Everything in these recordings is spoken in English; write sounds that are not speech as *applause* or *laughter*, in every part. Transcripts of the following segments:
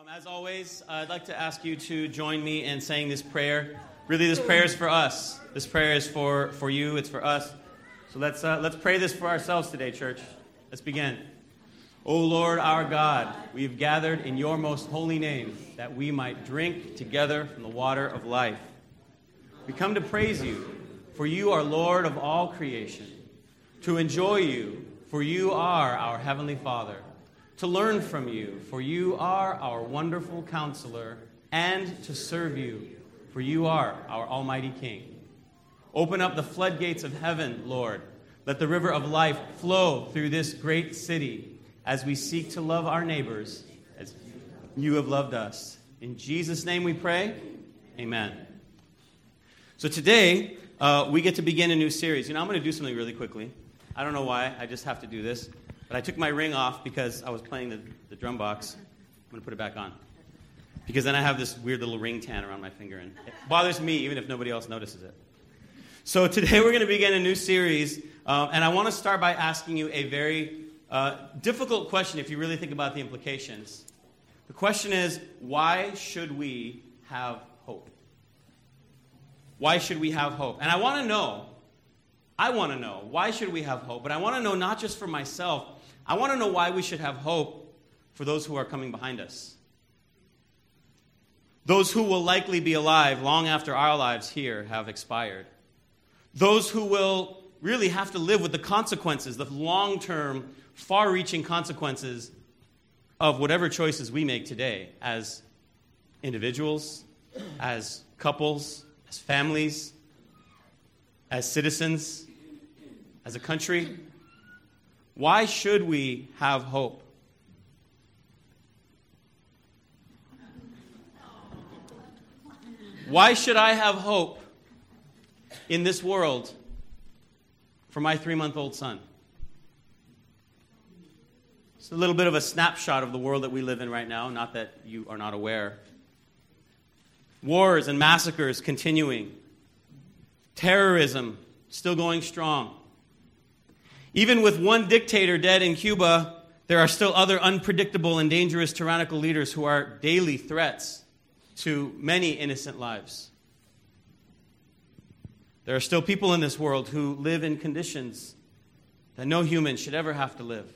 Um, as always, I'd like to ask you to join me in saying this prayer. Really, this prayer is for us. This prayer is for, for you, it's for us. So let's, uh, let's pray this for ourselves today, church. Let's begin. O Lord our God, we have gathered in your most holy name that we might drink together from the water of life. We come to praise you, for you are Lord of all creation, to enjoy you, for you are our Heavenly Father, to learn from you, for you are our wonderful counselor, and to serve you, for you are our Almighty King. Open up the floodgates of heaven, Lord. Let the river of life flow through this great city as we seek to love our neighbors as you have loved us. In Jesus' name we pray. Amen. So today, uh, we get to begin a new series. You know, I'm going to do something really quickly. I don't know why, I just have to do this. But I took my ring off because I was playing the, the drum box. I'm going to put it back on. Because then I have this weird little ring tan around my finger, and it bothers me even if nobody else notices it. So *laughs* today we're going to begin a new series, um, and I want to start by asking you a very uh, difficult question if you really think about the implications. The question is why should we have hope? Why should we have hope? And I want to know, I want to know, why should we have hope? But I want to know not just for myself, I want to know why we should have hope for those who are coming behind us. Those who will likely be alive long after our lives here have expired. Those who will really have to live with the consequences, the long term, far reaching consequences of whatever choices we make today as individuals, as couples, as families, as citizens, as a country. Why should we have hope? Why should I have hope in this world for my three month old son? It's a little bit of a snapshot of the world that we live in right now, not that you are not aware. Wars and massacres continuing, terrorism still going strong. Even with one dictator dead in Cuba, there are still other unpredictable and dangerous tyrannical leaders who are daily threats to many innocent lives. There are still people in this world who live in conditions that no human should ever have to live.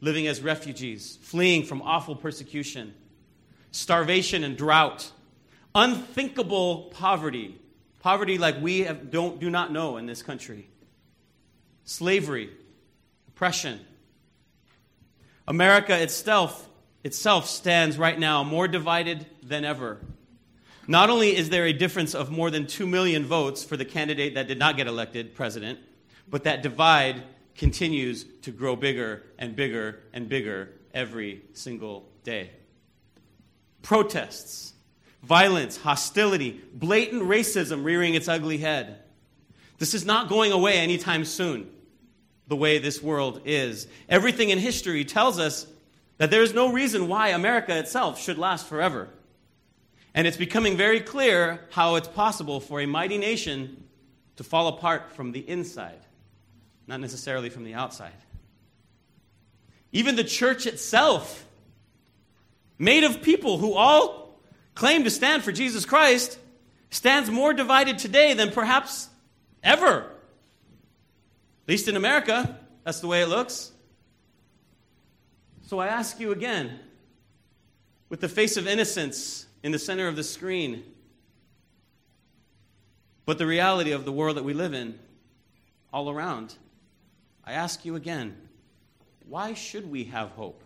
Living as refugees, fleeing from awful persecution, starvation and drought, unthinkable poverty, poverty like we have, don't, do not know in this country, slavery, oppression. America itself, itself stands right now more divided than ever. Not only is there a difference of more than 2 million votes for the candidate that did not get elected president, but that divide continues to grow bigger and bigger and bigger every single day. Protests, violence, hostility, blatant racism rearing its ugly head. This is not going away anytime soon, the way this world is. Everything in history tells us that there is no reason why America itself should last forever. And it's becoming very clear how it's possible for a mighty nation to fall apart from the inside, not necessarily from the outside. Even the church itself, made of people who all claim to stand for Jesus Christ, stands more divided today than perhaps ever. At least in America, that's the way it looks. So I ask you again, with the face of innocence in the center of the screen, but the reality of the world that we live in all around, I ask you again, why should we have hope?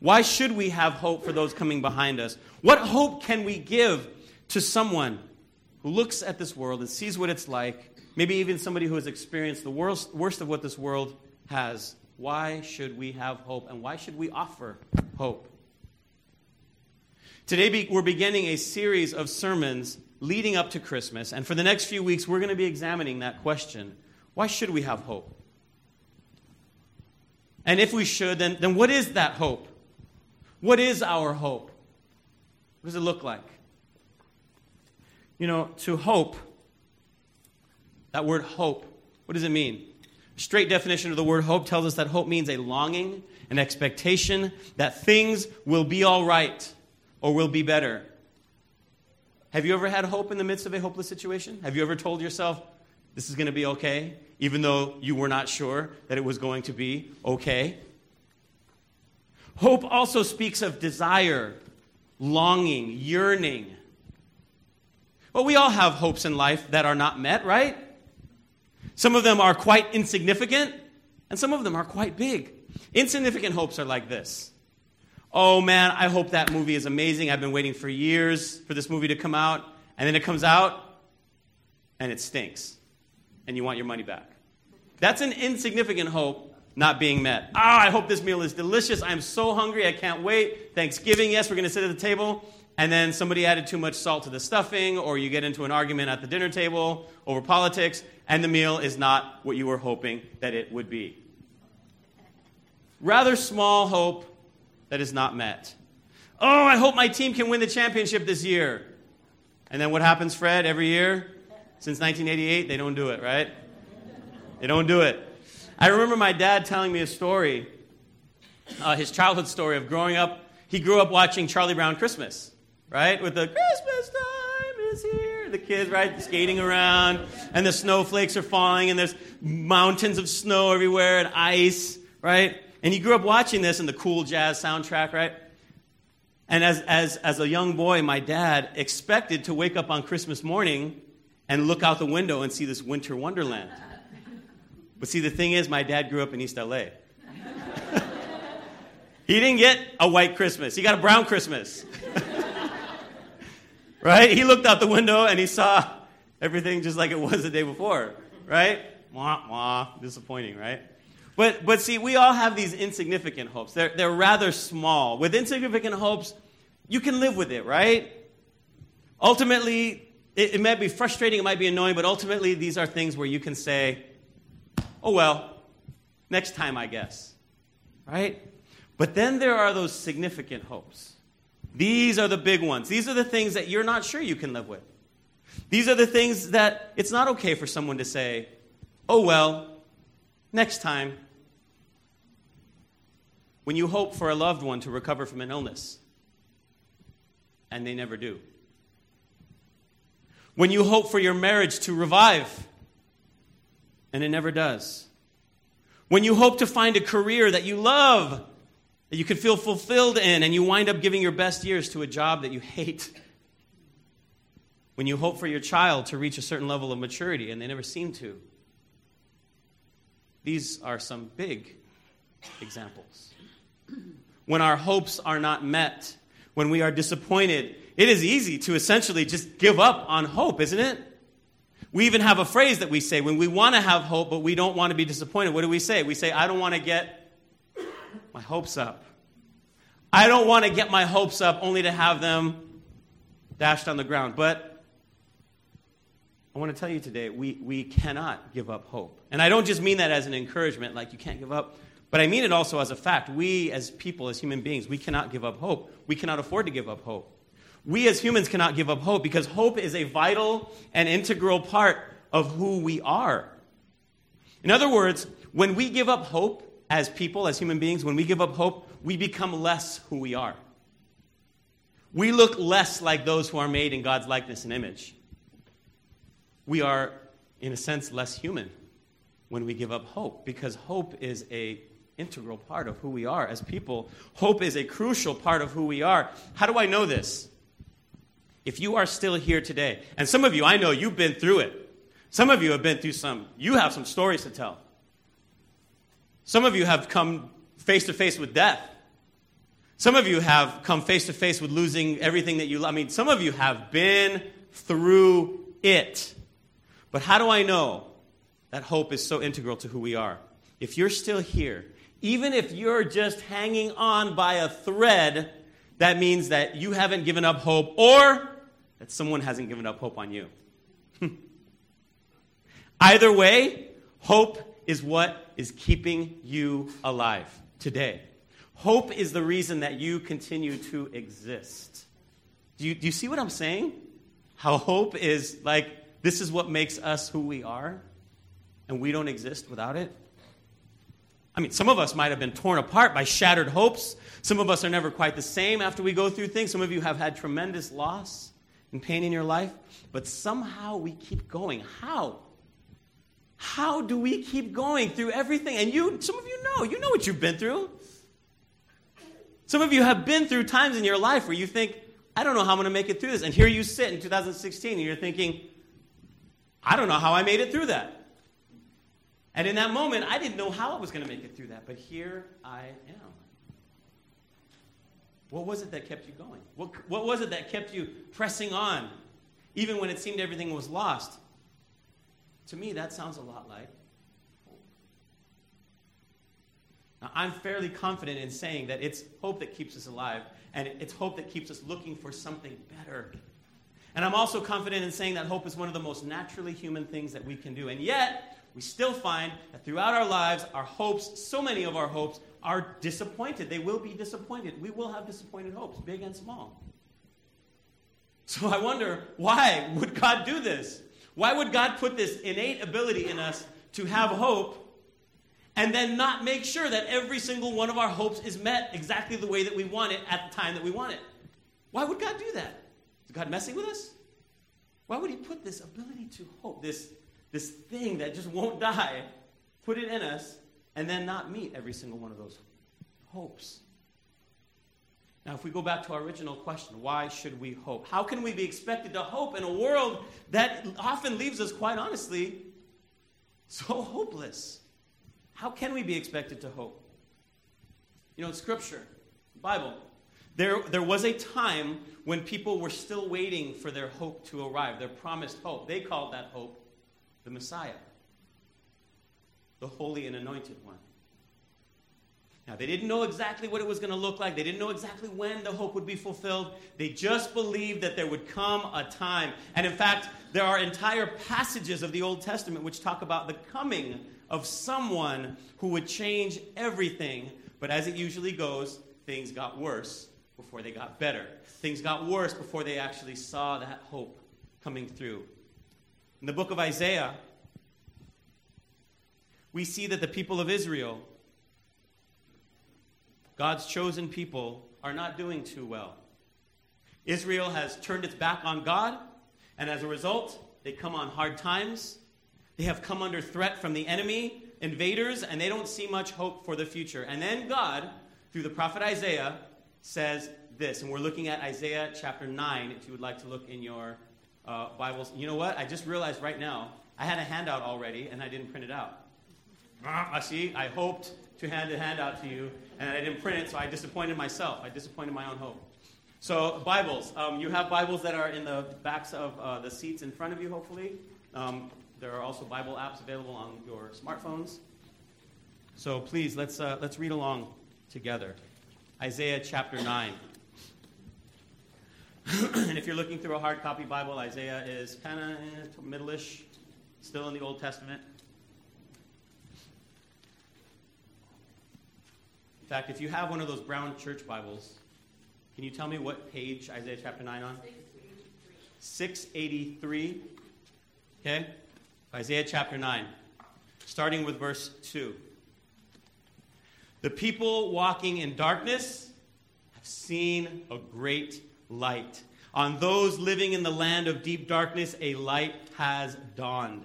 Why should we have hope for those coming behind us? What hope can we give to someone who looks at this world and sees what it's like, maybe even somebody who has experienced the worst, worst of what this world has? Why should we have hope? And why should we offer hope? Today, we're beginning a series of sermons leading up to Christmas. And for the next few weeks, we're going to be examining that question why should we have hope? And if we should, then, then what is that hope? What is our hope? What does it look like? You know, to hope, that word hope, what does it mean? Straight definition of the word hope tells us that hope means a longing, an expectation that things will be all right or will be better. Have you ever had hope in the midst of a hopeless situation? Have you ever told yourself, this is going to be okay, even though you were not sure that it was going to be okay? Hope also speaks of desire, longing, yearning. Well, we all have hopes in life that are not met, right? Some of them are quite insignificant, and some of them are quite big. Insignificant hopes are like this Oh man, I hope that movie is amazing. I've been waiting for years for this movie to come out, and then it comes out, and it stinks, and you want your money back. That's an insignificant hope not being met. Ah, oh, I hope this meal is delicious. I'm so hungry. I can't wait. Thanksgiving, yes, we're going to sit at the table. And then somebody added too much salt to the stuffing, or you get into an argument at the dinner table over politics, and the meal is not what you were hoping that it would be. Rather small hope that is not met. Oh, I hope my team can win the championship this year. And then what happens, Fred, every year? Since 1988, they don't do it, right? They don't do it. I remember my dad telling me a story, uh, his childhood story of growing up. He grew up watching Charlie Brown Christmas, right? With the Christmas time is here. The kids, right, skating around, and the snowflakes are falling, and there's mountains of snow everywhere and ice, right? And he grew up watching this in the cool jazz soundtrack, right? And as, as, as a young boy, my dad expected to wake up on Christmas morning and look out the window and see this winter wonderland. But see, the thing is, my dad grew up in East LA. *laughs* he didn't get a white Christmas, he got a brown Christmas. *laughs* right? He looked out the window and he saw everything just like it was the day before, right? Wah, wah, disappointing, right? But, but see, we all have these insignificant hopes. They're, they're rather small. With insignificant hopes, you can live with it, right? Ultimately, it, it might be frustrating, it might be annoying, but ultimately, these are things where you can say, oh well, next time, I guess. Right? But then there are those significant hopes. These are the big ones. These are the things that you're not sure you can live with. These are the things that it's not okay for someone to say, oh well, next time. When you hope for a loved one to recover from an illness, and they never do. When you hope for your marriage to revive, and it never does. When you hope to find a career that you love, that you can feel fulfilled in, and you wind up giving your best years to a job that you hate. When you hope for your child to reach a certain level of maturity, and they never seem to. These are some big examples. When our hopes are not met, when we are disappointed, it is easy to essentially just give up on hope, isn't it? We even have a phrase that we say when we want to have hope, but we don't want to be disappointed. What do we say? We say, I don't want to get my hopes up. I don't want to get my hopes up only to have them dashed on the ground. But I want to tell you today, we, we cannot give up hope. And I don't just mean that as an encouragement, like you can't give up, but I mean it also as a fact. We, as people, as human beings, we cannot give up hope. We cannot afford to give up hope we as humans cannot give up hope because hope is a vital and integral part of who we are. In other words, when we give up hope as people, as human beings, when we give up hope, we become less who we are. We look less like those who are made in God's likeness and image. We are, in a sense, less human when we give up hope because hope is a integral part of who we are as people. Hope is a crucial part of who we are. How do I know this? if you are still here today, and some of you, I know you've been through it. Some of you have been through some, you have some stories to tell. Some of you have come face to face with death. Some of you have come face to face with losing everything that you love. I mean, some of you have been through it. But how do I know that hope is so integral to who we are? If you're still here, even if you're just hanging on by a thread, that means that you haven't given up hope or that someone hasn't given up hope on you. *laughs* Either way, hope is what is keeping you alive today. Hope is the reason that you continue to exist. Do you, do you see what I'm saying? How hope is like, this is what makes us who we are, and we don't exist without it? I mean, some of us might have been torn apart by shattered hopes. Some of us are never quite the same after we go through things. Some of you have had tremendous loss and pain in your life, but somehow we keep going. How? How do we keep going through everything? And you, some of you know, you know what you've been through. Some of you have been through times in your life where you think, I don't know how I'm going to make it through this. And here you sit in 2016 and you're thinking, I don't know how I made it through that. And in that moment, I didn't know how I was going to make it through that. But here I am. What was it that kept you going? What, what was it that kept you pressing on, even when it seemed everything was lost? To me, that sounds a lot like hope. Now, I'm fairly confident in saying that it's hope that keeps us alive, and it's hope that keeps us looking for something better. And I'm also confident in saying that hope is one of the most naturally human things that we can do. And yet, we still find that throughout our lives, our hopes, so many of our hopes, are disappointed. They will be disappointed. We will have disappointed hopes, big and small. So I wonder, why would God do this? Why would God put this innate ability in us to have hope and then not make sure that every single one of our hopes is met exactly the way that we want it at the time that we want it? Why would God do that? Is God messing with us? Why would He put this ability to hope, this, this thing that just won't die, put it in us, and then not meet every single one of those hopes? Now, if we go back to our original question, why should we hope? How can we be expected to hope in a world that often leaves us, quite honestly, so hopeless? How can we be expected to hope? You know, in Scripture, Bible, there, there was a time when people were still waiting for their hope to arrive, their promised hope. They called that hope the Messiah, the holy and anointed one. Now, they didn't know exactly what it was going to look like. They didn't know exactly when the hope would be fulfilled. They just believed that there would come a time. And in fact, there are entire passages of the Old Testament which talk about the coming of someone who would change everything. But as it usually goes, things got worse before they got better. Things got worse before they actually saw that hope coming through. In the book of Isaiah, we see that the people of Israel God's chosen people are not doing too well. Israel has turned its back on God, and as a result, they come on hard times. They have come under threat from the enemy, invaders, and they don't see much hope for the future. And then God, through the prophet Isaiah, says this, and we're looking at Isaiah chapter 9, if you would like to look in your uh, Bibles. You know what? I just realized right now, I had a handout already, and I didn't print it out. I see, I hoped to hand a handout to you, and I didn't print it, so I disappointed myself. I disappointed my own hope. So, Bibles. Um, you have Bibles that are in the backs of uh, the seats in front of you, hopefully. Um, there are also Bible apps available on your smartphones. So, please, let's, uh, let's read along together. Isaiah chapter 9. *clears throat* and if you're looking through a hard copy Bible, Isaiah is kind of middle ish, still in the Old Testament. In fact, if you have one of those brown church Bibles, can you tell me what page Isaiah chapter 9 on? 683. Okay? Isaiah chapter 9, starting with verse 2. The people walking in darkness have seen a great light. On those living in the land of deep darkness, a light has dawned.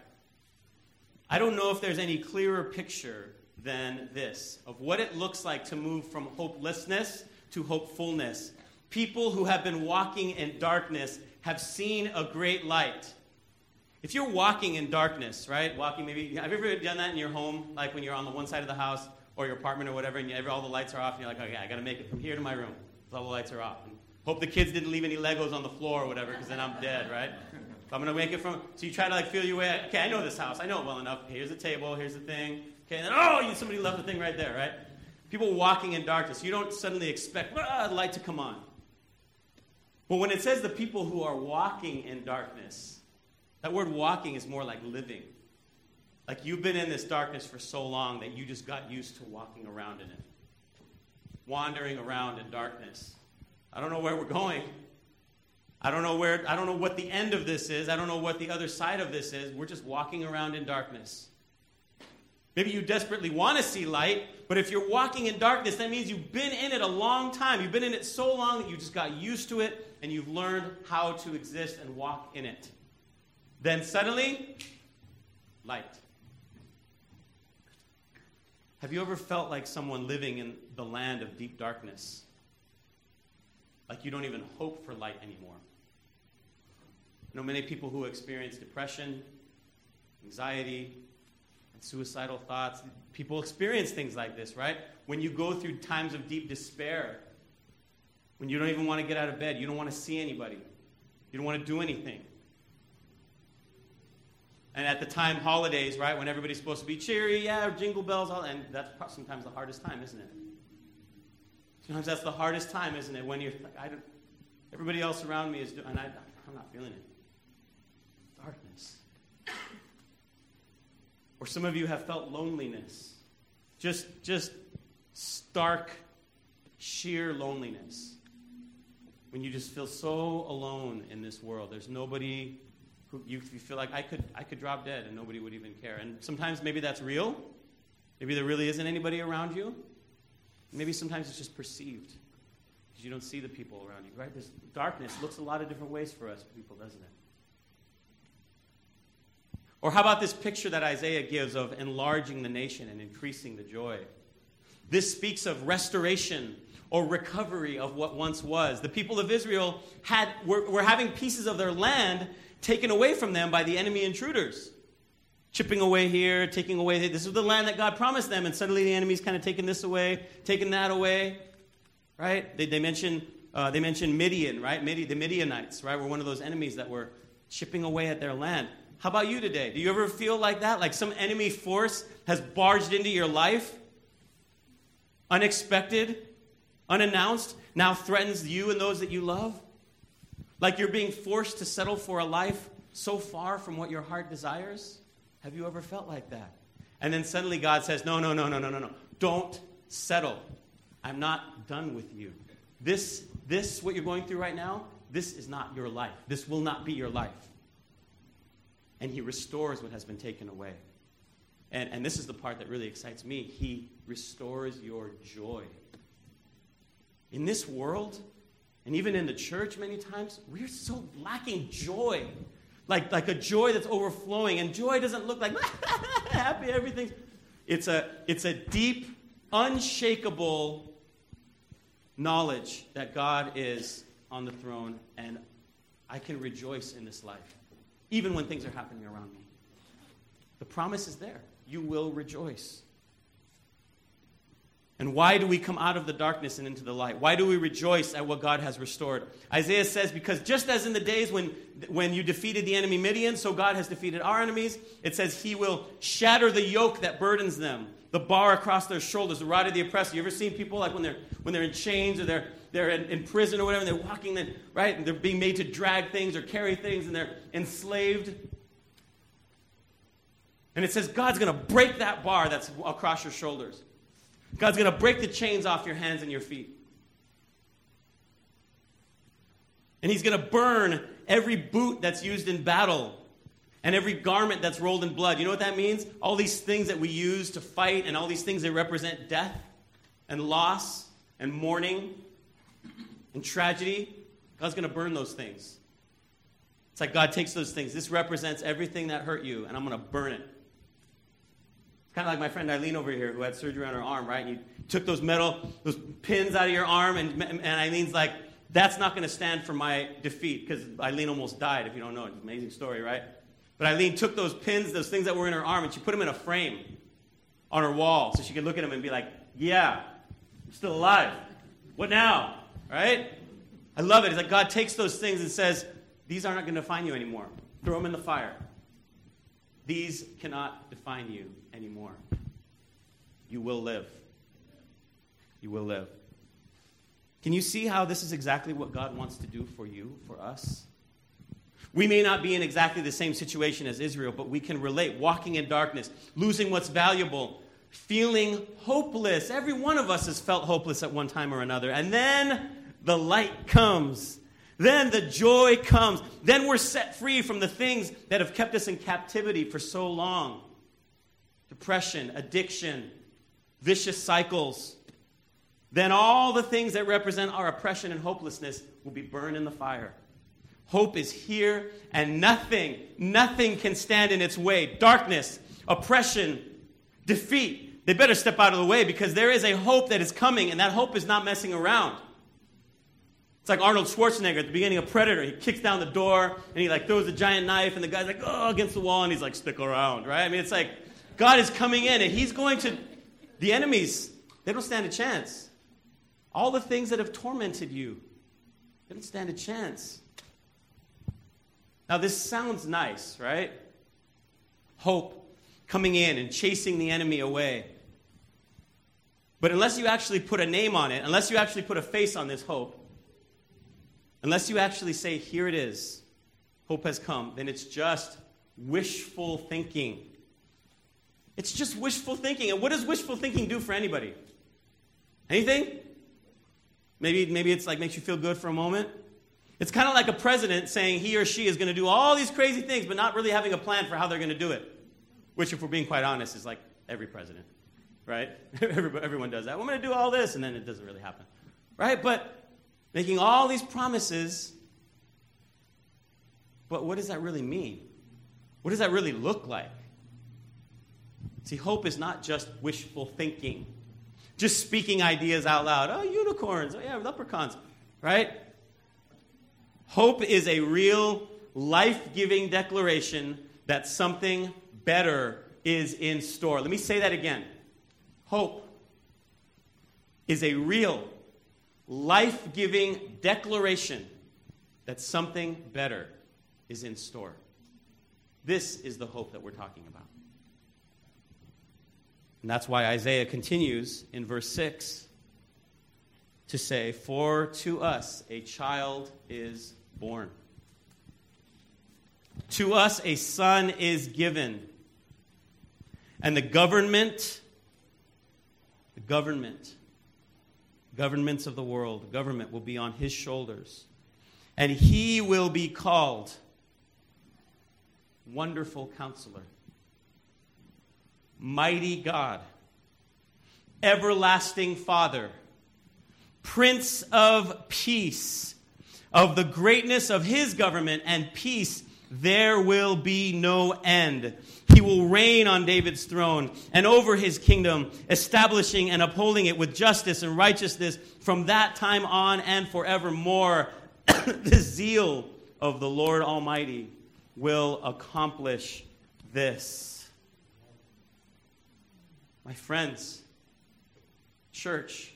I don't know if there's any clearer picture than this of what it looks like to move from hopelessness to hopefulness. People who have been walking in darkness have seen a great light. If you're walking in darkness, right? Walking maybe, have you ever done that in your home? Like when you're on the one side of the house or your apartment or whatever, and you, all the lights are off, and you're like, okay, I gotta make it from here to my room. All the lights are off. And hope the kids didn't leave any Legos on the floor or whatever, because then I'm dead, right? I'm to make it from. So you try to like feel your way. Okay, I know this house. I know it well enough. Here's the table. Here's the thing. Okay, and then, oh, you, somebody left the thing right there, right? People walking in darkness. You don't suddenly expect ah, light to come on. But when it says the people who are walking in darkness, that word walking is more like living. Like you've been in this darkness for so long that you just got used to walking around in it, wandering around in darkness. I don't know where we're going. I don't know where I don't know what the end of this is. I don't know what the other side of this is. We're just walking around in darkness. Maybe you desperately want to see light, but if you're walking in darkness, that means you've been in it a long time. You've been in it so long that you just got used to it and you've learned how to exist and walk in it. Then suddenly, light. Have you ever felt like someone living in the land of deep darkness? Like you don't even hope for light anymore. I know many people who experience depression, anxiety, and suicidal thoughts. People experience things like this, right? When you go through times of deep despair, when you don't even want to get out of bed, you don't want to see anybody, you don't want to do anything. And at the time, holidays, right, when everybody's supposed to be cheery, yeah, jingle bells, all, and that's sometimes the hardest time, isn't it? Sometimes that's the hardest time, isn't it? When you're I don't, everybody else around me is doing, and I, I'm not feeling it. Darkness. Or some of you have felt loneliness. Just, just stark, sheer loneliness. When you just feel so alone in this world. There's nobody who you, feel like I could, I could drop dead and nobody would even care. And sometimes maybe that's real. Maybe there really isn't anybody around you. Maybe sometimes it's just perceived because you don't see the people around you, right? This darkness looks a lot of different ways for us people, doesn't it? Or how about this picture that Isaiah gives of enlarging the nation and increasing the joy? This speaks of restoration or recovery of what once was. The people of Israel had, were, were having pieces of their land taken away from them by the enemy intruders. Chipping away here, taking away. This is the land that God promised them, and suddenly the enemy's kind of taking this away, taking that away. Right? They, they mention uh, they mention Midian, right? Midi, the Midianites, right? Were one of those enemies that were chipping away at their land. How about you today? Do you ever feel like that? Like some enemy force has barged into your life? Unexpected, unannounced, now threatens you and those that you love? Like you're being forced to settle for a life so far from what your heart desires? Have you ever felt like that? And then suddenly God says, No, no, no, no, no, no, no. Don't settle. I'm not done with you. This, this, what you're going through right now, this is not your life. This will not be your life. And He restores what has been taken away. And, and this is the part that really excites me. He restores your joy. In this world, and even in the church, many times, we're so lacking joy. Like, like a joy that's overflowing. And joy doesn't look like *laughs* happy, everything. It's a, it's a deep, unshakable knowledge that God is on the throne and I can rejoice in this life, even when things are happening around me. The promise is there. You will rejoice. And why do we come out of the darkness and into the light? Why do we rejoice at what God has restored? Isaiah says, because just as in the days when, when you defeated the enemy Midian, so God has defeated our enemies. It says, He will shatter the yoke that burdens them, the bar across their shoulders, the rod of the oppressor. You ever seen people like when they're, when they're in chains or they're, they're in, in prison or whatever, and they're walking, then, right? And they're being made to drag things or carry things, and they're enslaved. And it says, God's going to break that bar that's across your shoulders. God's going to break the chains off your hands and your feet. And He's going to burn every boot that's used in battle and every garment that's rolled in blood. You know what that means? All these things that we use to fight and all these things that represent death and loss and mourning and tragedy. God's going to burn those things. It's like God takes those things. This represents everything that hurt you, and I'm going to burn it. It's kind of like my friend Eileen over here who had surgery on her arm, right? And you took those metal, those pins out of your arm, and, and Eileen's like, that's not going to stand for my defeat because Eileen almost died, if you don't know. It's an amazing story, right? But Eileen took those pins, those things that were in her arm, and she put them in a frame on her wall so she could look at them and be like, yeah, I'm still alive. What now? Right? I love it. It's like God takes those things and says, these are not going to define you anymore. Throw them in the fire. These cannot define you anymore. you will live. You will live. Can you see how this is exactly what God wants to do for you, for us? We may not be in exactly the same situation as Israel, but we can relate. Walking in darkness, losing what's valuable, feeling hopeless. Every one of us has felt hopeless at one time or another. And then the light comes. Then the joy comes. Then we're set free from the things that have kept us in captivity for so long depression, addiction, vicious cycles. Then all the things that represent our oppression and hopelessness will be burned in the fire. Hope is here, and nothing, nothing can stand in its way. Darkness, oppression, defeat. They better step out of the way because there is a hope that is coming, and that hope is not messing around. It's like Arnold Schwarzenegger at the beginning of Predator. He kicks down the door and he like throws a giant knife, and the guy's like, oh, against the wall, and he's like, stick around, right? I mean, it's like God is coming in, and he's going to, the enemies, they don't stand a chance. All the things that have tormented you, they don't stand a chance. Now, this sounds nice, right? Hope coming in and chasing the enemy away. But unless you actually put a name on it, unless you actually put a face on this hope, unless you actually say, here it is, hope has come, then it's just wishful thinking. It's just wishful thinking. And what does wishful thinking do for anybody? Anything? Maybe, maybe it's like makes you feel good for a moment. It's kind of like a president saying he or she is going to do all these crazy things, but not really having a plan for how they're going to do it. Which, if we're being quite honest, is like every president, right? *laughs* Everyone does that. Well, I'm going to do all this, and then it doesn't really happen, right? But making all these promises, but what does that really mean? What does that really look like? See, hope is not just wishful thinking, just speaking ideas out loud. Oh, unicorns. Oh, yeah, leprechauns, right? Hope is a real, life giving declaration that something better is in store. Let me say that again. Hope is a real, life giving declaration that something better is in store. This is the hope that we're talking about. And that's why Isaiah continues in verse 6 to say, For to us a child is born. To us a son is given. And the government, the government, governments of the world, government will be on his shoulders. And he will be called Wonderful Counselor, Mighty God, Everlasting Father, Prince of Peace of the greatness of his government and peace, there will be no end. He will reign on David's throne and over his kingdom, establishing and upholding it with justice and righteousness from that time on and forevermore. *coughs* the zeal of the Lord Almighty will accomplish this. My friends, church,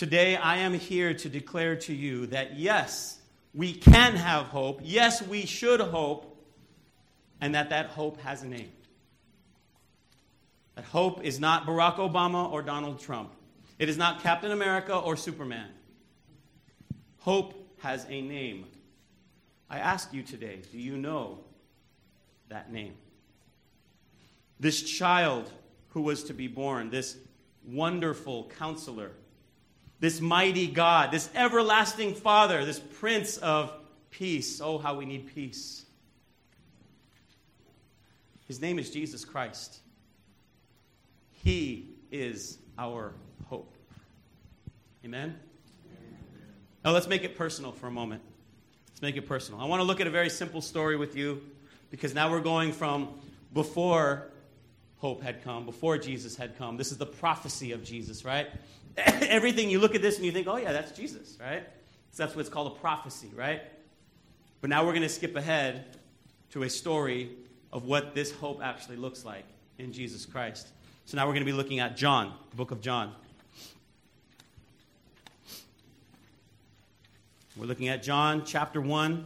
Today, I am here to declare to you that yes, we can have hope. Yes, we should hope. And that that hope has a name. That hope is not Barack Obama or Donald Trump. It is not Captain America or Superman. Hope has a name. I ask you today do you know that name? This child who was to be born, this wonderful counselor, this mighty God, this everlasting Father, this Prince of Peace. Oh, how we need peace. His name is Jesus Christ. He is our hope. Amen? Now let's make it personal for a moment. Let's make it personal. I want to look at a very simple story with you because now we're going from before hope had come, before Jesus had come. This is the prophecy of Jesus, right? *laughs* everything you look at this and you think, oh, yeah, that's Jesus, right? So that's what's called a prophecy, right? But now we're going to skip ahead to a story of what this hope actually looks like in Jesus Christ. So now we're going to be looking at John, the book of John. We're looking at John chapter 1.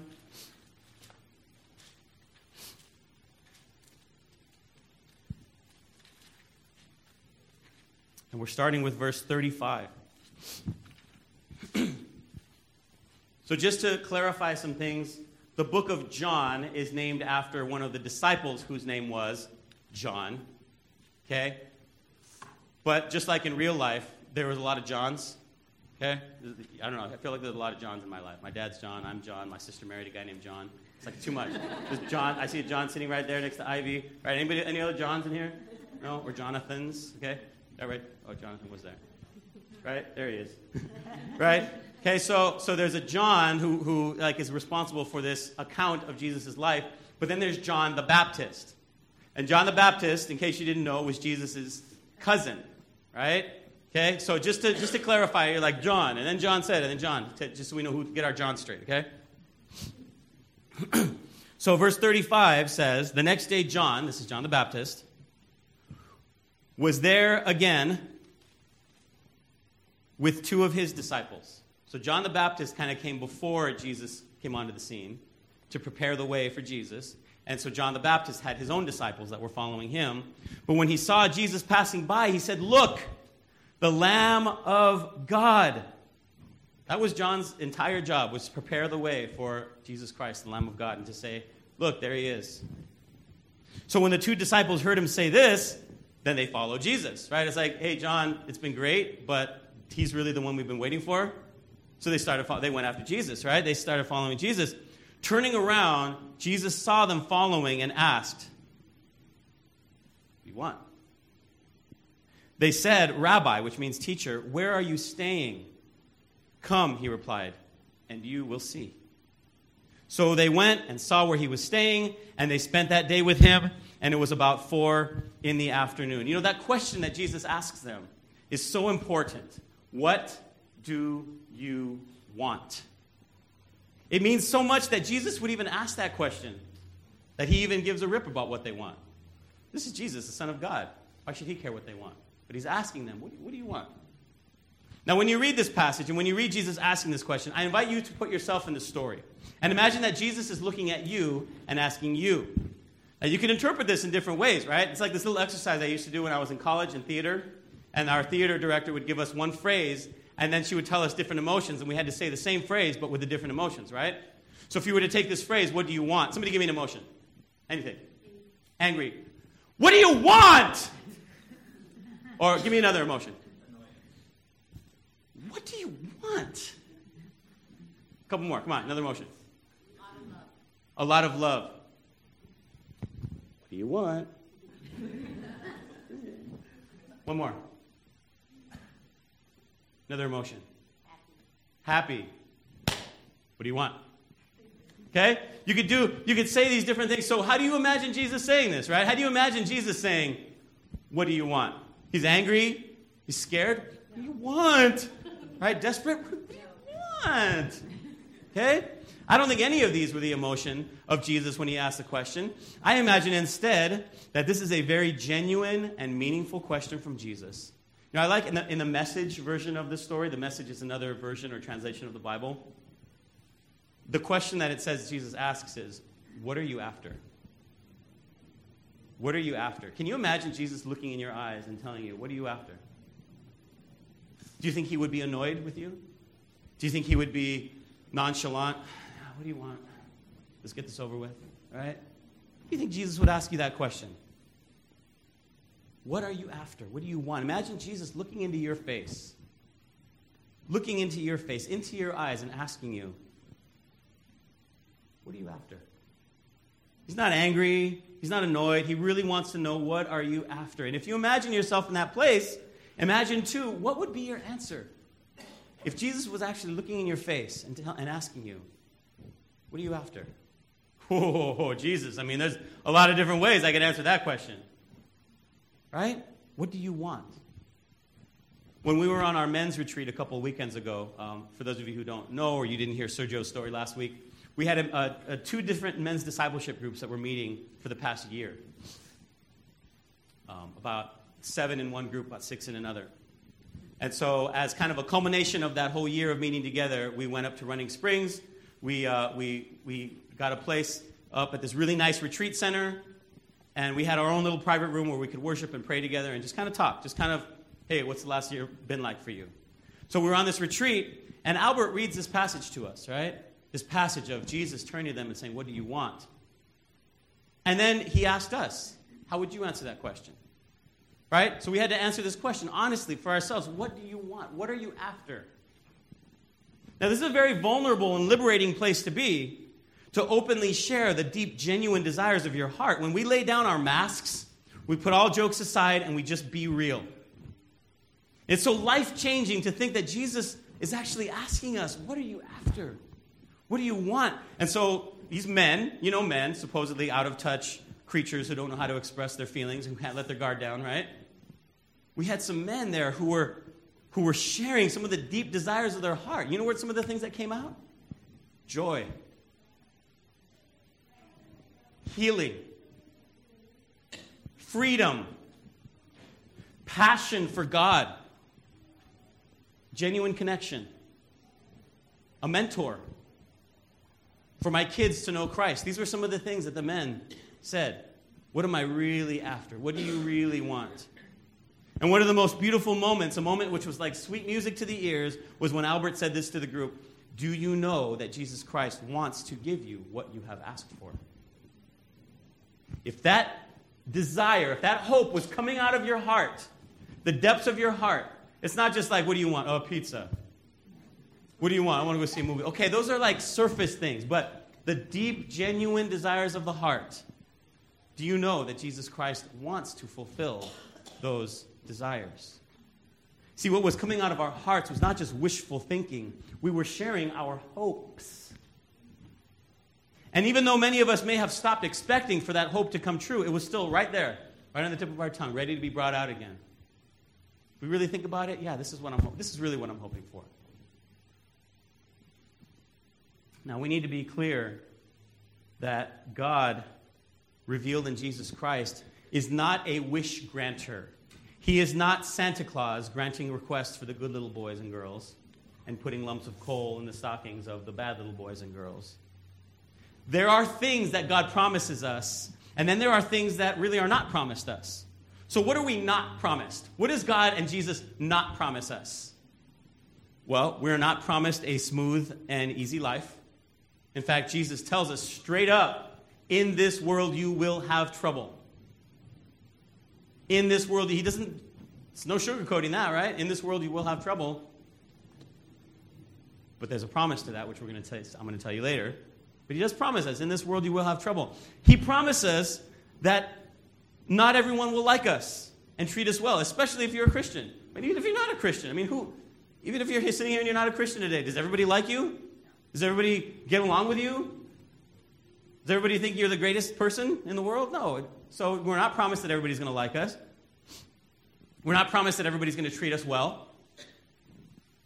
We're starting with verse 35. *clears throat* so, just to clarify some things, the book of John is named after one of the disciples whose name was John. Okay? But just like in real life, there was a lot of Johns. Okay? I don't know. I feel like there's a lot of Johns in my life. My dad's John. I'm John. My sister married a guy named John. It's like too much. John. I see John sitting right there next to Ivy. Right? Anybody? Any other Johns in here? No? Or Jonathans? Okay? Right. Oh, Jonathan was there. Right? There he is. *laughs* right? Okay, so, so there's a John who, who like, is responsible for this account of Jesus' life, but then there's John the Baptist. And John the Baptist, in case you didn't know, was Jesus' cousin, right? Okay, so just to, just to clarify, you're like John, and then John said, and then John, just so we know who to get our John straight, okay? *clears throat* so verse 35 says, The next day, John, this is John the Baptist, was there again with two of his disciples. So John the Baptist kind of came before Jesus came onto the scene to prepare the way for Jesus. And so John the Baptist had his own disciples that were following him. But when he saw Jesus passing by, he said, Look, the Lamb of God. That was John's entire job, was to prepare the way for Jesus Christ, the Lamb of God, and to say, Look, there he is. So when the two disciples heard him say this, then they follow Jesus, right? It's like, hey, John, it's been great, but he's really the one we've been waiting for. So they started, they went after Jesus, right? They started following Jesus. Turning around, Jesus saw them following and asked, you want? They said, Rabbi, which means teacher, where are you staying? Come, he replied, and you will see. So they went and saw where he was staying, and they spent that day with him, and it was about four in the afternoon. You know, that question that Jesus asks them is so important. What do you want? It means so much that Jesus would even ask that question, that he even gives a rip about what they want. This is Jesus, the Son of God. Why should he care what they want? But he's asking them, what do, what do you want? Now, when you read this passage and when you read Jesus asking this question, I invite you to put yourself in the story. And imagine that Jesus is looking at you and asking you. Now, you can interpret this in different ways, right? It's like this little exercise I used to do when I was in college in theater. And our theater director would give us one phrase, and then she would tell us different emotions, and we had to say the same phrase, but with the different emotions, right? So if you were to take this phrase, what do you want? Somebody give me an emotion. Anything. Angry. What do you want? Or give me another emotion. What do you want? A couple more. Come on, another emotion. A lot of love. Do you want? One more. Another emotion. Happy. What do you want? Okay? You could do you could say these different things. So how do you imagine Jesus saying this, right? How do you imagine Jesus saying, What do you want? He's angry, he's scared. What do you want? Right? Desperate? What do you want? Okay? I don't think any of these were the emotion of Jesus when he asked the question. I imagine instead that this is a very genuine and meaningful question from Jesus. You know, I like in the, in the message version of the story, the message is another version or translation of the Bible. The question that it says Jesus asks is, What are you after? What are you after? Can you imagine Jesus looking in your eyes and telling you, What are you after? Do you think he would be annoyed with you? Do you think he would be nonchalant? What do you want? Let's get this over with, right? Do you think Jesus would ask you that question? What are you after? What do you want? Imagine Jesus looking into your face, looking into your face, into your eyes, and asking you, What are you after? He's not angry. He's not annoyed. He really wants to know, What are you after? And if you imagine yourself in that place, imagine too, what would be your answer? If Jesus was actually looking in your face and, and asking you, What are you after? Oh, Jesus. I mean, there's a lot of different ways I could answer that question. Right? What do you want? When we were on our men's retreat a couple weekends ago, um, for those of you who don't know or you didn't hear Sergio's story last week, we had a, a, a two different men's discipleship groups that were meeting for the past year. Um, about seven in one group, about six in another. And so, as kind of a culmination of that whole year of meeting together, we went up to Running Springs. We, uh, we, we got a place up at this really nice retreat center, and we had our own little private room where we could worship and pray together and just kind of talk, just kind of Hey, what's the last year been like for you? So we were on this retreat, and Albert reads this passage to us, right? This passage of Jesus turning to them and saying, What do you want? And then he asked us, How would you answer that question? Right? So we had to answer this question honestly for ourselves. What do you want? What are you after? Now, this is a very vulnerable and liberating place to be to openly share the deep, genuine desires of your heart. When we lay down our masks, we put all jokes aside and we just be real. It's so life changing to think that Jesus is actually asking us, What are you after? What do you want? And so these men, you know, men, supposedly out of touch creatures who don't know how to express their feelings, who can't let their guard down, right? We had some men there who were, who were sharing some of the deep desires of their heart. You know what some of the things that came out? Joy, healing, freedom, passion for God, genuine connection, a mentor for my kids to know Christ. These were some of the things that the men said. What am I really after? What do you really want? And one of the most beautiful moments, a moment which was like sweet music to the ears, was when Albert said this to the group Do you know that Jesus Christ wants to give you what you have asked for? If that desire, if that hope was coming out of your heart, the depths of your heart, it's not just like, What do you want? Oh, pizza. What do you want? I want to go see a movie. Okay, those are like surface things, but the deep, genuine desires of the heart. Do you know that Jesus Christ wants to fulfill those desires. See, what was coming out of our hearts was not just wishful thinking, we were sharing our hopes. And even though many of us may have stopped expecting for that hope to come true, it was still right there, right on the tip of our tongue, ready to be brought out again. If we really think about it, yeah, this is what I'm this is really what I'm hoping for. Now we need to be clear that God revealed in Jesus Christ is not a wish granter. He is not Santa Claus granting requests for the good little boys and girls and putting lumps of coal in the stockings of the bad little boys and girls. There are things that God promises us, and then there are things that really are not promised us. So, what are we not promised? What does God and Jesus not promise us? Well, we're not promised a smooth and easy life. In fact, Jesus tells us straight up in this world you will have trouble in this world, he doesn't, it's no sugarcoating that, right? In this world, you will have trouble. But there's a promise to that, which we're going to tell, I'm going to tell you later. But he does promise us, in this world, you will have trouble. He promises that not everyone will like us and treat us well, especially if you're a Christian. But even if you're not a Christian, I mean, who, even if you're sitting here and you're not a Christian today, does everybody like you? Does everybody get along with you? Does everybody think you're the greatest person in the world? No. So we're not promised that everybody's going to like us. We're not promised that everybody's going to treat us well.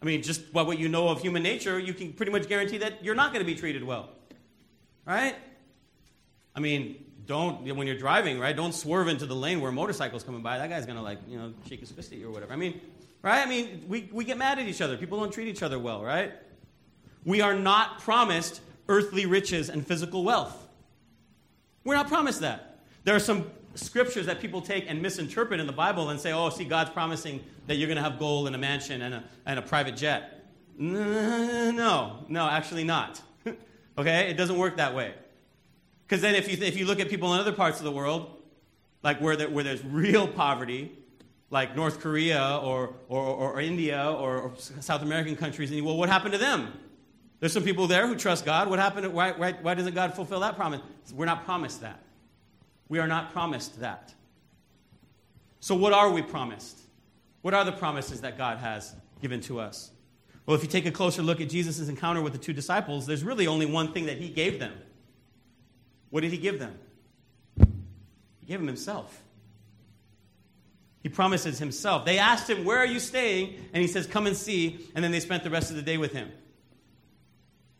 I mean, just by what you know of human nature, you can pretty much guarantee that you're not going to be treated well. Right? I mean, don't, when you're driving, right, don't swerve into the lane where a motorcycle's coming by. That guy's going to, like, you know, shake his fist at you or whatever. I mean, right? I mean, we, we get mad at each other. People don't treat each other well, right? We are not promised earthly riches and physical wealth. We're not promised that. There are some scriptures that people take and misinterpret in the Bible and say, oh, see, God's promising that you're going to have gold and a mansion and a, and a private jet. No, no, actually not. *laughs* okay? It doesn't work that way. Because then if you, if you look at people in other parts of the world, like where, where there's real poverty, like North Korea or, or, or India or, or, South American countries, and you, well, what happened to them? There's some people there who trust God. What happened? Why, why, why doesn't God fulfill that promise? We're not promised that. We are not promised that. So, what are we promised? What are the promises that God has given to us? Well, if you take a closer look at Jesus' encounter with the two disciples, there's really only one thing that he gave them. What did he give them? He gave them himself. He promises himself. They asked him, Where are you staying? And he says, Come and see. And then they spent the rest of the day with him.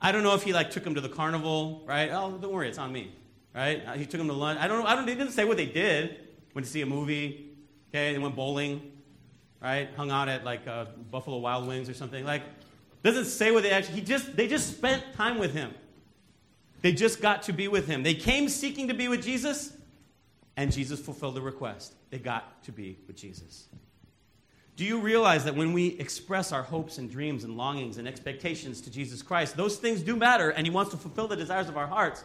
I don't know if he like took them to the carnival, right? Oh, don't worry, it's on me, right? He took them to lunch. I don't know. I don't. He didn't say what they did. Went to see a movie. Okay, they went bowling, right? Hung out at like uh, Buffalo Wild Wings or something. Like, doesn't say what they actually. He just they just spent time with him. They just got to be with him. They came seeking to be with Jesus, and Jesus fulfilled the request. They got to be with Jesus. Do you realize that when we express our hopes and dreams and longings and expectations to Jesus Christ, those things do matter and He wants to fulfill the desires of our hearts?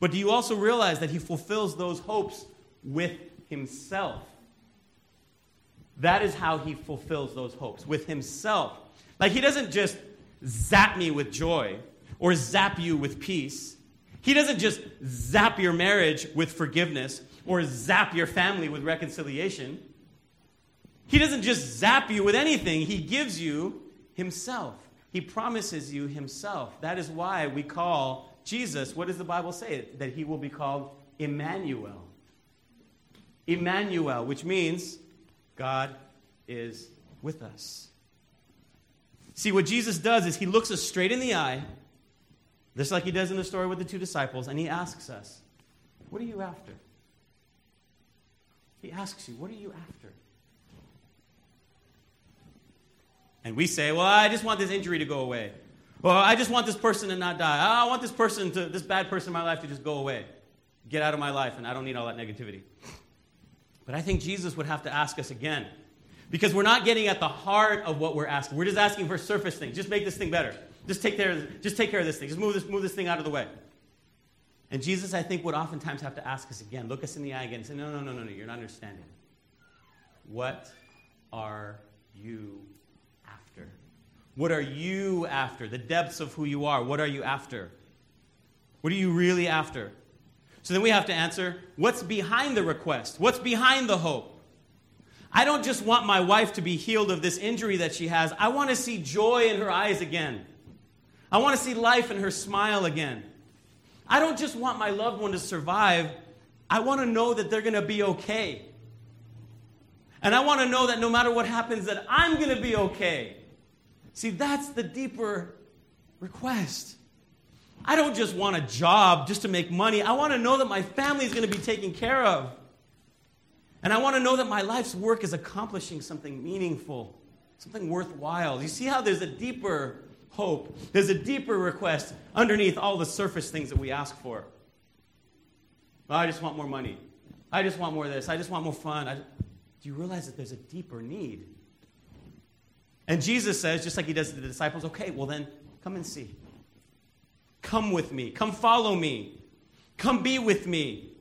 But do you also realize that He fulfills those hopes with Himself? That is how He fulfills those hopes, with Himself. Like He doesn't just zap me with joy or zap you with peace. He doesn't just zap your marriage with forgiveness or zap your family with reconciliation. He doesn't just zap you with anything, He gives you Himself. He promises you Himself. That is why we call Jesus, what does the Bible say? That He will be called Emmanuel. Emmanuel, which means God is with us. See, what Jesus does is He looks us straight in the eye, just like He does in the story with the two disciples, and He asks us, What are you after? He asks you, What are you after? And we say, well, I just want this injury to go away. Well, I just want this person to not die. I want this person to, this bad person in my life to just go away. Get out of my life, and I don't need all that negativity. But I think Jesus would have to ask us again. Because we're not getting at the heart of what we're asking. We're just asking for surface things. Just make this thing better. Just take care of, just take care of this thing. Just move this, move this thing out of the way. And Jesus, I think, would oftentimes have to ask us again, look us in the eye again, and say, no, no, no, no, no, you're not understanding. What are you what are you after? The depths of who you are. What are you after? What are you really after? So then we have to answer what's behind the request? What's behind the hope? I don't just want my wife to be healed of this injury that she has. I want to see joy in her eyes again. I want to see life in her smile again. I don't just want my loved one to survive. I want to know that they're going to be okay. And I want to know that no matter what happens that I'm going to be okay. See, that's the deeper request. I don't just want a job just to make money. I want to know that my family is going to be taken care of. And I want to know that my life's work is accomplishing something meaningful, something worthwhile. You see how there's a deeper hope, there's a deeper request underneath all the surface things that we ask for. I just want more money. I just want more of this. I just want more fun. I... Do you realize that there's a deeper need? And Jesus says, just like he does to the disciples, okay, well then, come and see. Come with me. Come follow me. Come be with me.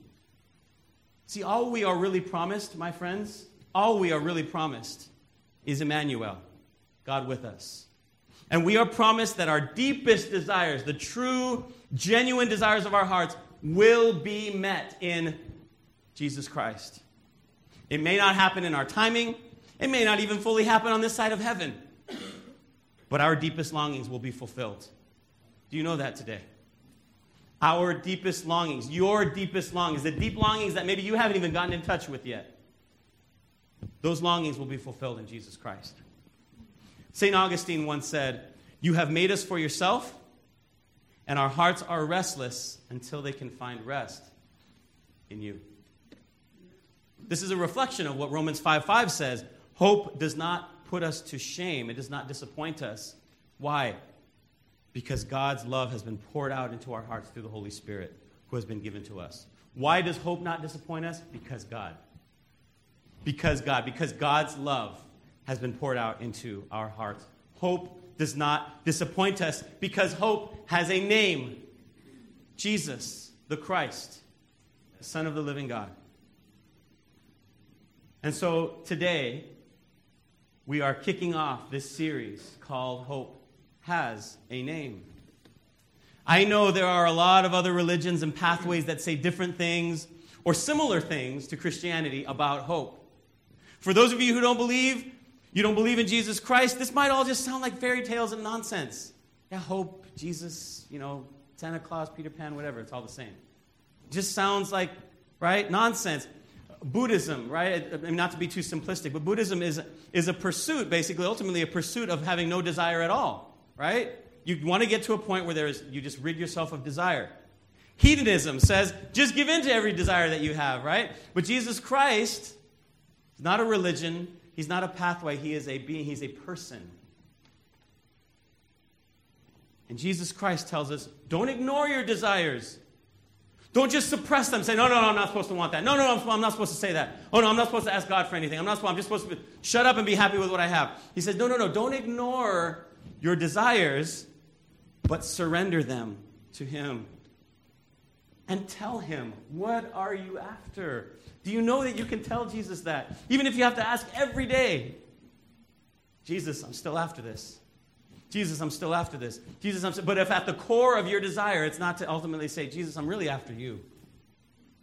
See, all we are really promised, my friends, all we are really promised is Emmanuel, God with us. And we are promised that our deepest desires, the true, genuine desires of our hearts, will be met in Jesus Christ. It may not happen in our timing, it may not even fully happen on this side of heaven, but our deepest longings will be fulfilled. Do you know that today? Our deepest longings, your deepest longings, the deep longings that maybe you haven't even gotten in touch with yet, those longings will be fulfilled in Jesus Christ. St. Augustine once said, You have made us for yourself, and our hearts are restless until they can find rest in you. This is a reflection of what Romans 5 5 says Hope does not put us to shame, it does not disappoint us. Why? Because God's love has been poured out into our hearts through the Holy Spirit who has been given to us. Why does hope not disappoint us? Because God. Because God. Because God's love has been poured out into our hearts. Hope does not disappoint us because hope has a name Jesus, the Christ, the Son of the living God. And so today, we are kicking off this series called Hope Has a Name. I know there are a lot of other religions and pathways that say different things or similar things to Christianity about hope. For those of you who don't believe, you don't believe in Jesus Christ, this might all just sound like fairy tales and nonsense. Yeah, hope, Jesus, you know, Santa Claus, Peter Pan, whatever, it's all the same. It just sounds like, right, nonsense. Buddhism, right? I mean, not to be too simplistic, but Buddhism is, is a pursuit, basically, ultimately, a pursuit of having no desire at all, right? You want to get to a point where there's, you just rid yourself of desire. Hedonism says, just give in to every desire that you have, right? But Jesus Christ is not a religion, he's not a pathway, he is a being, he's a person. And Jesus Christ tells us, don't ignore your desires. Don't just suppress them. Say, no, no, no, I'm not supposed to want that. No, no, no, I'm not supposed to say that. Oh, no, I'm not supposed to ask God for anything. I'm not supposed, I'm just supposed to shut up and be happy with what I have. He says, no, no, no, don't ignore your desires, but surrender them to Him. And tell Him, what are you after? Do you know that you can tell Jesus that? Even if you have to ask every day, Jesus, I'm still after this. Jesus, I'm still after this. Jesus, I'm still, but if at the core of your desire, it's not to ultimately say, Jesus, I'm really after you.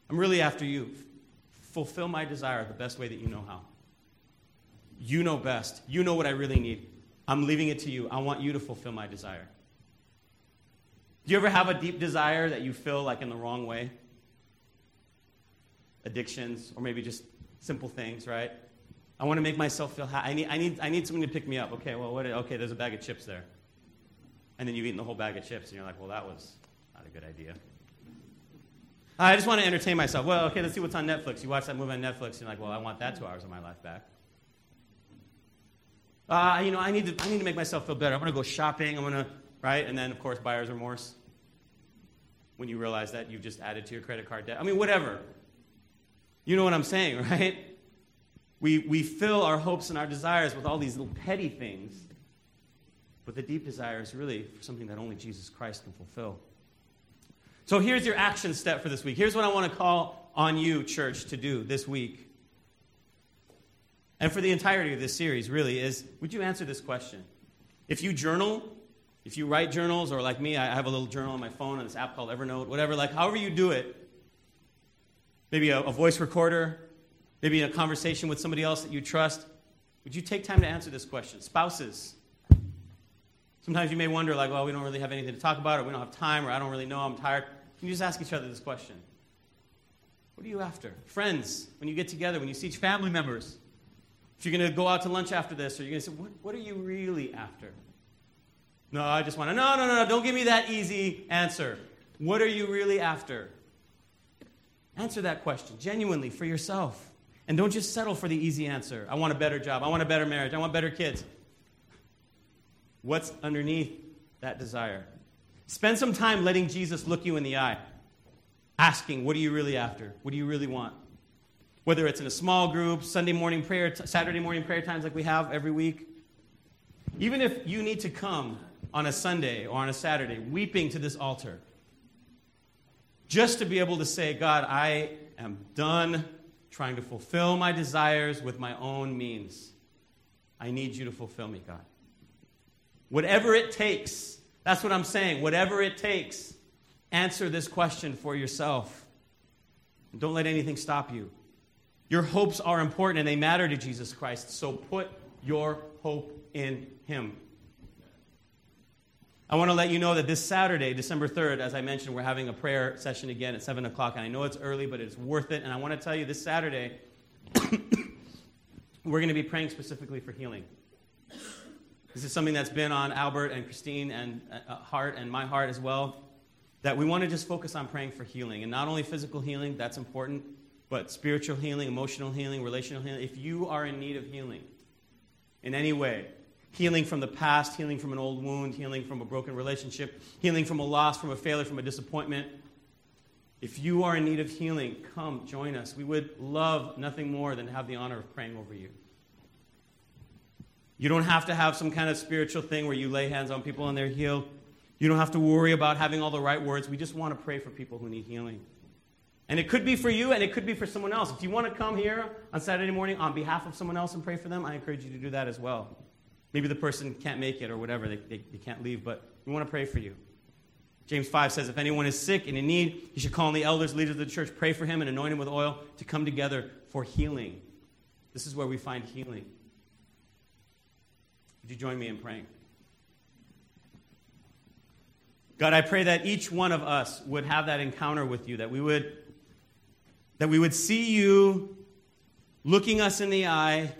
I'm really after you. Fulfill my desire the best way that you know how. You know best. You know what I really need. I'm leaving it to you. I want you to fulfill my desire. Do you ever have a deep desire that you feel like in the wrong way? Addictions, or maybe just simple things, right? I want to make myself feel happy. I need, I, need, I need someone to pick me up. Okay, well, what, okay, there's a bag of chips there. And then you've eaten the whole bag of chips, and you're like, well, that was not a good idea. I just want to entertain myself. Well, okay, let's see what's on Netflix. You watch that movie on Netflix, and you're like, well, I want that two hours of my life back. Uh, you know, I need, to, I need to make myself feel better. I'm going to go shopping. I'm going to, right? And then, of course, buyer's remorse. When you realize that you've just added to your credit card debt. I mean, whatever. You know what I'm saying, *laughs* right? We, we fill our hopes and our desires with all these little petty things. But the deep desire is really for something that only Jesus Christ can fulfill. So here's your action step for this week. Here's what I want to call on you, church, to do this week. And for the entirety of this series, really, is would you answer this question? If you journal, if you write journals, or like me, I have a little journal on my phone on this app called Evernote, whatever, like however you do it, maybe a, a voice recorder, maybe in a conversation with somebody else that you trust, would you take time to answer this question? Spouses. Sometimes you may wonder, like, well, we don't really have anything to talk about, or we don't have time, or I don't really know, I'm tired. Can you just ask each other this question? What are you after? Friends, when you get together, when you see family members, if you're going to go out to lunch after this, or you're going to say, what, what are you really after? No, I just want to, no, no, no, no, don't give me that easy answer. What are you really after? Answer that question genuinely for yourself. And don't just settle for the easy answer. I want a better job. I want a better marriage. I want better kids. What's underneath that desire? Spend some time letting Jesus look you in the eye, asking, What are you really after? What do you really want? Whether it's in a small group, Sunday morning prayer, Saturday morning prayer times like we have every week. Even if you need to come on a Sunday or on a Saturday weeping to this altar, just to be able to say, God, I am done trying to fulfill my desires with my own means. I need you to fulfill me, God. Whatever it takes, that's what I'm saying. Whatever it takes, answer this question for yourself. Don't let anything stop you. Your hopes are important and they matter to Jesus Christ, so put your hope in Him. I want to let you know that this Saturday, December 3rd, as I mentioned, we're having a prayer session again at 7 o'clock. And I know it's early, but it's worth it. And I want to tell you this Saturday, *coughs* we're going to be praying specifically for healing. This is something that's been on Albert and Christine and uh, heart and my heart as well. That we want to just focus on praying for healing. And not only physical healing, that's important, but spiritual healing, emotional healing, relational healing. If you are in need of healing in any way, healing from the past, healing from an old wound, healing from a broken relationship, healing from a loss, from a failure, from a disappointment. If you are in need of healing, come join us. We would love nothing more than have the honor of praying over you. You don't have to have some kind of spiritual thing where you lay hands on people and they're healed. You don't have to worry about having all the right words. We just want to pray for people who need healing. And it could be for you and it could be for someone else. If you want to come here on Saturday morning on behalf of someone else and pray for them, I encourage you to do that as well. Maybe the person can't make it or whatever, they, they, they can't leave, but we want to pray for you. James 5 says, If anyone is sick and in need, he should call on the elders, leaders of the church, pray for him, and anoint him with oil to come together for healing. This is where we find healing. Would you join me in praying? God, I pray that each one of us would have that encounter with you, that we would, that we would see you looking us in the eye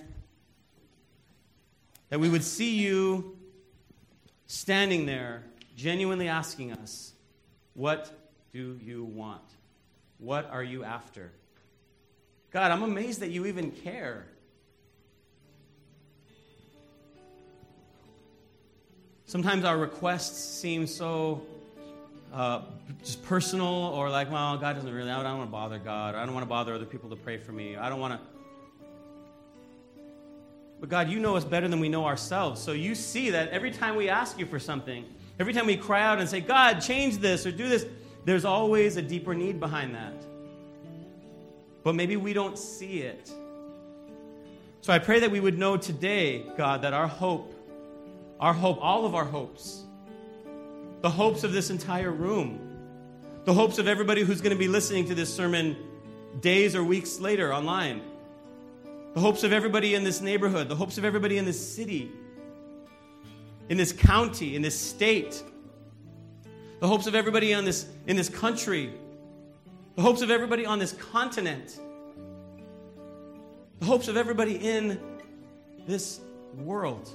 that we would see you standing there, genuinely asking us, What do you want? What are you after? God, I'm amazed that you even care. Sometimes our requests seem so uh, just personal or like, well, God doesn't really, I don't want to bother God. I don't want to bother other people to pray for me. I don't want to. But God, you know us better than we know ourselves. So you see that every time we ask you for something, every time we cry out and say, God, change this or do this, there's always a deeper need behind that. But maybe we don't see it. So I pray that we would know today, God, that our hope, our hope, all of our hopes, the hopes of this entire room, the hopes of everybody who's going to be listening to this sermon days or weeks later online, the hopes of everybody in this neighborhood, the hopes of everybody in this city, in this county, in this state, the hopes of everybody on this, in this country, the hopes of everybody on this continent, the hopes of everybody in this world.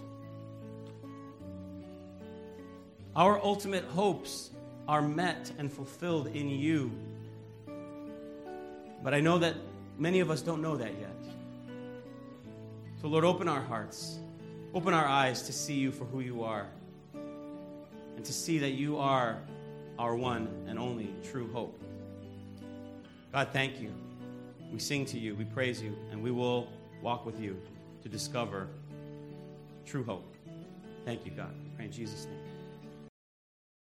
Our ultimate hopes are met and fulfilled in you. But I know that many of us don't know that yet. So, Lord, open our hearts, open our eyes to see you for who you are, and to see that you are our one and only true hope. God, thank you. We sing to you, we praise you, and we will walk with you to discover true hope. Thank you, God. Pray in Jesus' name.